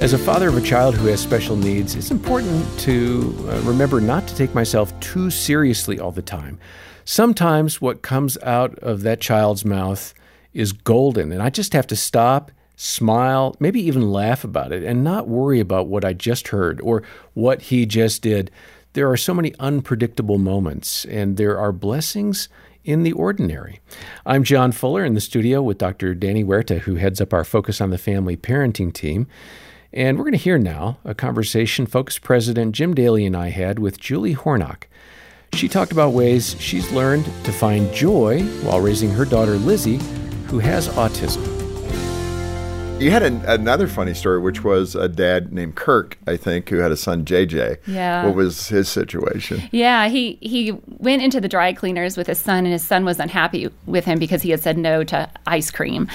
As a father of a child who has special needs, it's important to uh, remember not to take myself too seriously all the time. Sometimes what comes out of that child's mouth is golden, and I just have to stop, smile, maybe even laugh about it, and not worry about what I just heard or what he just did. There are so many unpredictable moments, and there are blessings in the ordinary. I'm John Fuller in the studio with Dr. Danny Huerta, who heads up our Focus on the Family parenting team. And we're going to hear now a conversation Focus President Jim Daly and I had with Julie Hornok. She talked about ways she's learned to find joy while raising her daughter Lizzie, who has autism. You had an, another funny story, which was a dad named Kirk, I think, who had a son JJ. Yeah. What was his situation? Yeah, he he went into the dry cleaners with his son, and his son was unhappy with him because he had said no to ice cream,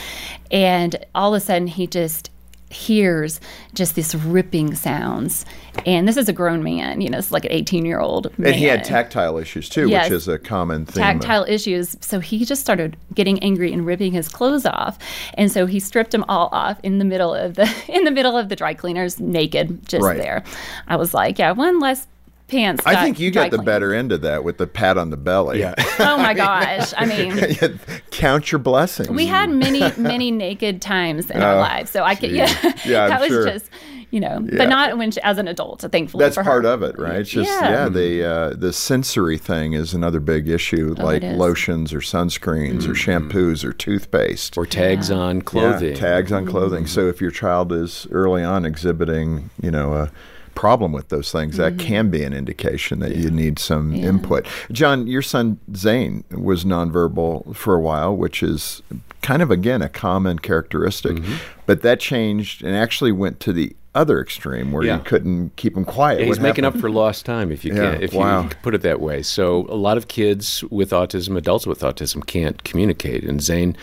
and all of a sudden he just hears just this ripping sounds. And this is a grown man, you know, it's like an 18 year old. And he had tactile issues too, Yes. which is a common thing. Tactile issues. So he just started getting angry and ripping his clothes off. And so he stripped them all off in the middle of the in the middle of the dry cleaners, naked, just Right. there. I was like, yeah, one less pants. I think you got the cleaned. better end of that with the pat on the belly. Yeah. Oh my gosh. I mean Count your blessings. we had many, many naked times in our Oh, lives. So I could, yeah, geez. Yeah, I'm that was sure. just, you know, Yeah. but not when she, as an adult. Thankfully, That's for part of it, right? It's just Yeah. yeah, the uh, the sensory thing is another big issue, like Oh, it is. Mm-hmm. lotions or sunscreens or shampoos or toothpaste. Or tags on clothing. Yeah, tags on clothing. Mm-hmm. So if your child is early on exhibiting, you know, a problem with those things, that Mm-hmm. can be an indication that you need some input. John, your son Zane was nonverbal for a while, which is kind of again a common characteristic. Mm-hmm. But that changed and actually went to the other extreme where Yeah. you couldn't keep him quiet. Yeah, he's What making up for lost time, if you Yeah, can, if wow. you put it that way. So a lot of kids with autism, adults with autism, can't communicate. And Zane,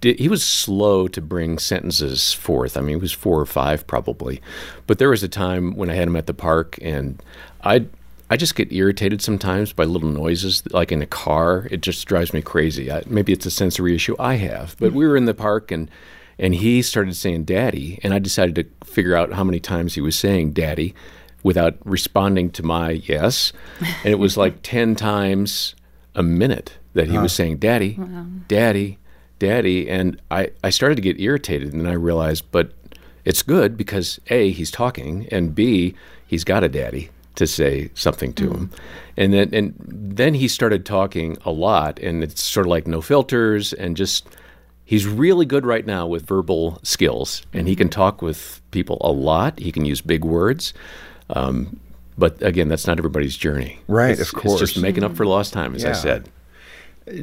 did, he was slow to bring sentences forth. I mean, he was four or five probably, but there was a time when I had him at the park, and I. I just get irritated sometimes by little noises, like in a car. It just drives me crazy. I, maybe it's a sensory issue I have. But we were in the park, and and he started saying "daddy," and I decided to figure out how many times he was saying "daddy," without responding to my yes. And it was like 10 times a minute that he was saying, Daddy, Daddy, Daddy. And I, I started to get irritated. And then I realized, but it's good because A, he's talking, and B, he's got a daddy to say something to mm. him. And then, and then he started talking a lot, and it's sort of like no filters and just. He's really good right now with verbal skills, and he can mm-hmm. talk with people a lot. He can use big words. Um, but again, that's not everybody's journey. Right, It's- of course. It's just making up for mm-hmm. lost time, as I said.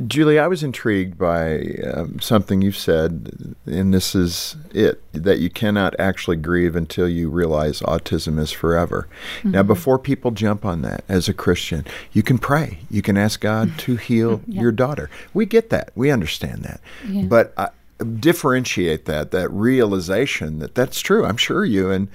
Julie, I was intrigued by um, something you've said, and this is it that you cannot actually grieve until you realize autism is forever. Now, before people jump on that, as a Christian, you can pray. You can ask God to heal your daughter. We get that. We understand that. But uh, differentiate that, that realization that that's true. I'm sure you and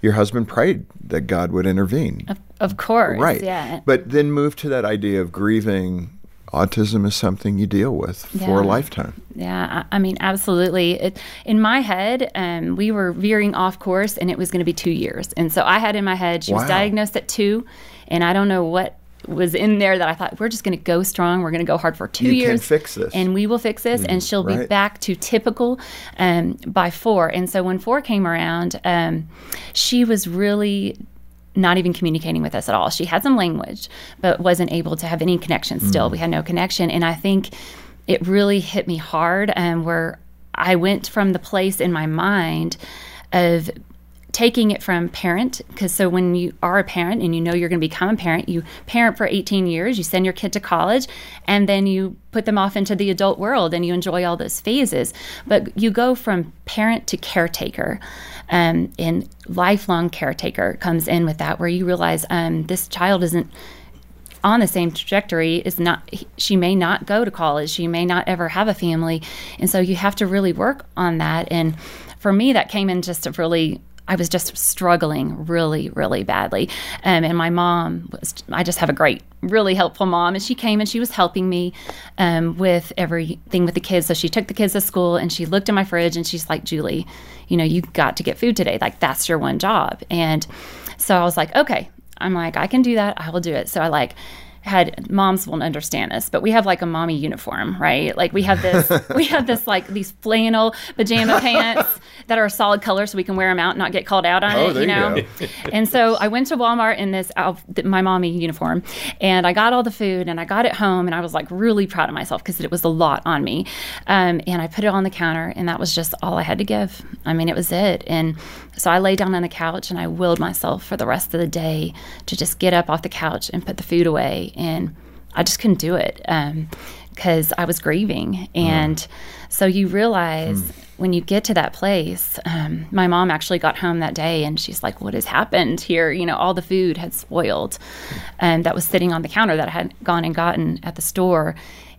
your husband prayed that God would intervene. Of, of course. Right. Yeah. But then move to that idea of grieving. Autism is something you deal with for a lifetime. Yeah, I, I mean, absolutely. It, in my head, um, we were veering off course, and it was going to be two years. And so I had in my head she Wow. was diagnosed at two, and I don't know what was in there that I thought we're just going to go strong. We're going to go hard for two You can years. fix this. and we will fix this, and she'll be back to typical um, by four. And so when four came around, um, she was really not even communicating with us at all. She had some language, but wasn't able to have any connection still. We had no connection. And I think it really hit me hard um, where I went from the place in my mind of taking it from parent because so when you are a parent and you know you're going to become a parent you parent for 18 years you send your kid to college and then you put them off into the adult world and you enjoy all those phases. But you go from parent to caretaker um, and lifelong caretaker comes in with that where you realize um, this child isn't on the same trajectory is not she may not go to college she may not ever have a family and so you have to really work on that. And for me that came in just a really I was just struggling really, really badly. Um, and my mom was, I just have a great, really helpful mom. And she came and she was helping me um, with everything with the kids. So she took the kids to school and she looked in my fridge and she's like, Julie, you know, you got to get food today. Like, that's your one job. And so I was like, okay. I'm like, I can do that. I will do it. So I like, had moms won't understand this, but we have like a mommy uniform, right? Like we have this, we have this like these flannel pajama pants that are a solid color, so we can wear them out and not get called out on Oh, it, you you know. go. and so I went to Walmart in this my mommy uniform, and I got all the food, and I got it home, and I was like really proud of myself because it was a lot on me, um, and I put it on the counter, and that was just all I had to give. I mean, it was it, and so I lay down on the couch and I willed myself for the rest of the day to just get up off the couch and put the food away, and I just couldn't do it because I was grieving, and so you realize when you get to that place. Um, my mom actually got home that day, and she's like, "What has happened here? You know, all the food had spoiled, and that was sitting on the counter that I had gone and gotten at the store."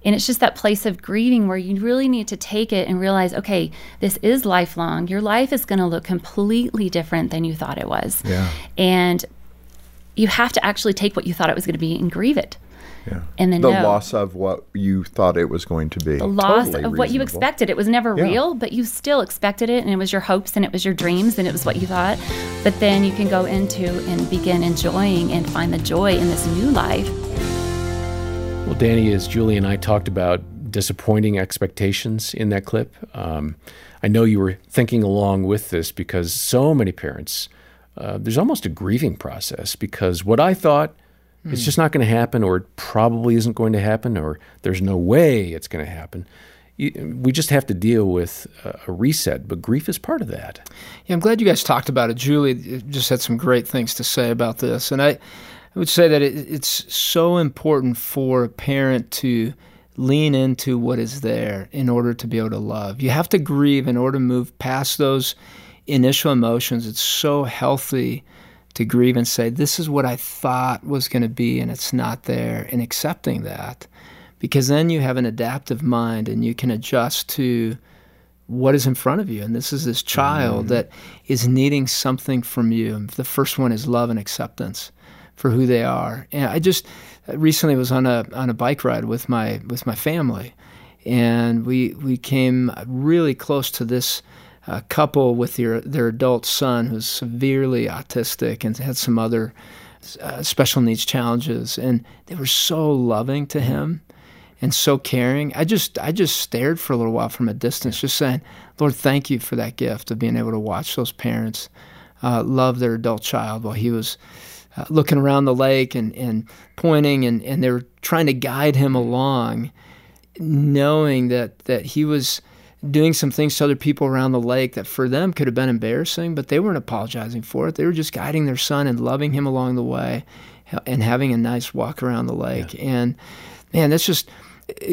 And it's just that place of grieving where you really need to take it and realize, okay, this is lifelong. Your life is going to look completely different than you thought it was. Yeah. And you have to actually take what you thought it was going to be and grieve it. Yeah. And then the know. loss of what you thought it was going to be. The loss Totally of what you expected. It was never Yeah. real, but you still expected it, and it was your hopes, and it was your dreams, and it was what you thought. But then you can go into and begin enjoying and find the joy in this new life. Well, Danny, as Julie and I talked about disappointing expectations in that clip, um, I know you were thinking along with this because so many parents, uh, there's almost a grieving process because what I thought it's just not going to happen, or it probably isn't going to happen, or there's no way it's going to happen. We just have to deal with a a reset, but grief is part of that. Yeah, I'm glad you guys talked about it. Julie just had some great things to say about this, and I, I would say that it, it's so important for a parent to lean into what is there in order to be able to love. You have to grieve in order to move past those initial emotions. It's so healthy to grieve and say, "This is what I thought was going to be, and it's not there," and accepting that, because then you have an adaptive mind and you can adjust to what is in front of you. And this is this child mm-hmm. that is needing something from you. The first one is love and acceptance for who they are. And I just uh, recently was on a on a bike ride with my with my family, and we we came really close to this. Uh couple with their their adult son who's severely autistic and had some other uh, special needs challenges, and they were so loving to him and so caring. I just I just stared for a little while from a distance, just saying, Lord, thank you for that gift of being able to watch those parents uh, love their adult child while he was uh, looking around the lake and, and pointing and, and they were trying to guide him along, knowing that that he was doing some things to other people around the lake that for them could have been embarrassing, but they weren't apologizing for it. They were just guiding their son and loving him along the way and having a nice walk around the lake. And man, that's just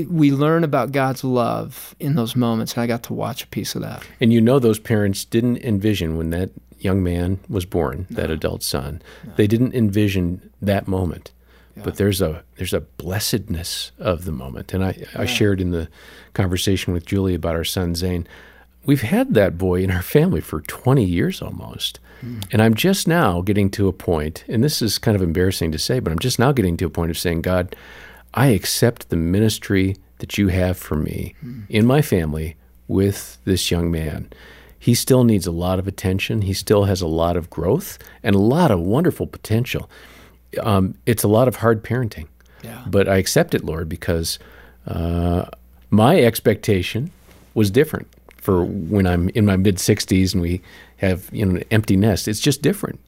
we learn about God's love in those moments, and I got to watch a piece of that. And you know those parents didn't envision when that young man was born, that adult son. They didn't envision that moment. But there's a there's a blessedness of the moment. And I, I shared in the conversation with Julie about our son Zane. We've had that boy in our family for 20 years almost. Hmm. And I'm just now getting to a point, and this is kind of embarrassing to say, but I'm just now getting to a point of saying, God, I accept the ministry that you have for me hmm. in my family with this young man. He still needs a lot of attention. He still has a lot of growth and a lot of wonderful potential. Um, it's a lot of hard parenting, Yeah. but I accept it, Lord, because uh, my expectation was different for when I'm in my mid 60s and we have you know an empty nest. It's just different.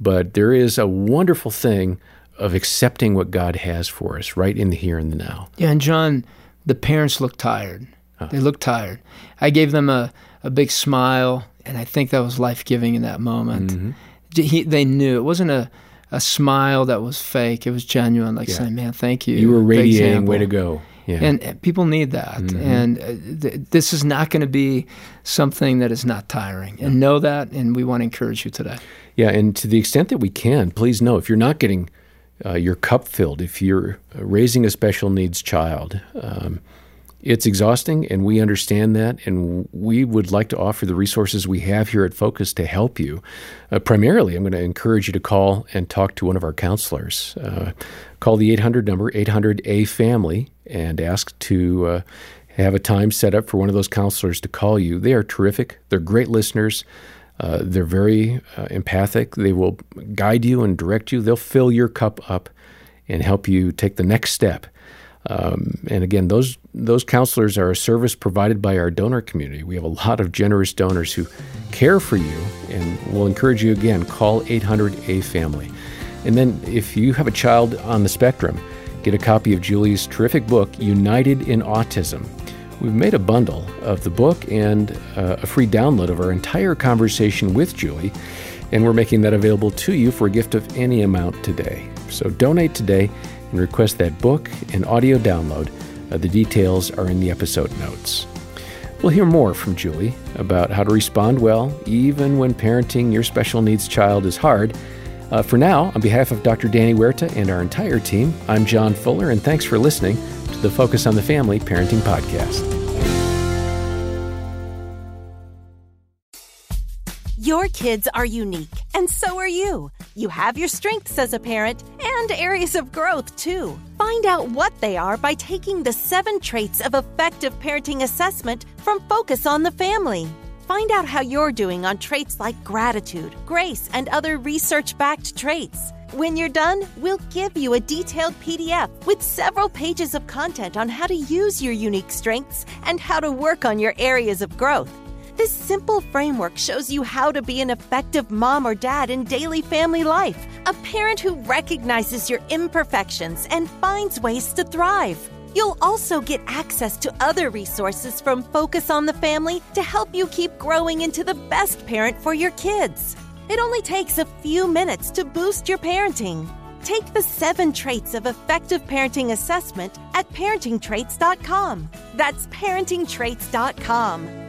But there is a wonderful thing of accepting what God has for us right in the here and the now. Yeah, and John, the parents looked tired. They looked tired. I gave them a, a big smile, and I think that was life giving in that moment. He, they knew it wasn't a, a smile that was fake, it was genuine, like saying, Man, thank you. You were radiating, way to go. Yeah. And uh, people need that. And uh, th- this is not going to be something that is not tiring. And know that, and we want to encourage you today. Yeah, and to the extent that we can, please know if you're not getting uh, your cup filled, if you're raising a special needs child, um, It's exhausting, and we understand that, and we would like to offer the resources we have here at Focus to help you. Uh, primarily, I'm going to encourage you to call and talk to one of our counselors. Uh, call the 800 number, 800A Family, and ask to uh, have a time set up for one of those counselors to call you. They are terrific, they're great listeners. Uh, they're very uh, empathic. They will guide you and direct you. They'll fill your cup up and help you take the next step um, and again, those those counselors are a service provided by our donor community. We have a lot of generous donors who care for you, and we'll encourage you again. Call 800 A Family, and then if you have a child on the spectrum, get a copy of Julie's terrific book, United in Autism. We've made a bundle of the book and uh, a free download of our entire conversation with Julie, and we're making that available to you for a gift of any amount today. So donate today and request that book and audio download. Uh, the details are in the episode notes. We'll hear more from Julie about how to respond well, even when parenting your special needs child is hard. Uh, for now, on behalf of Dr. Danny Huerta and our entire team, I'm John Fuller, and thanks for listening to the Focus on the Family Parenting Podcast. Your kids are unique, and so are you. You have your strengths as a parent and areas of growth, too. Find out what they are by taking the seven traits of effective parenting assessment from Focus on the Family. Find out how you're doing on traits like gratitude, grace, and other research backed traits. When you're done, we'll give you a detailed PDF with several pages of content on how to use your unique strengths and how to work on your areas of growth. This simple framework shows you how to be an effective mom or dad in daily family life, a parent who recognizes your imperfections and finds ways to thrive. You'll also get access to other resources from Focus on the Family to help you keep growing into the best parent for your kids. It only takes a few minutes to boost your parenting. Take the seven traits of effective parenting assessment at parentingtraits.com. That's parentingtraits.com.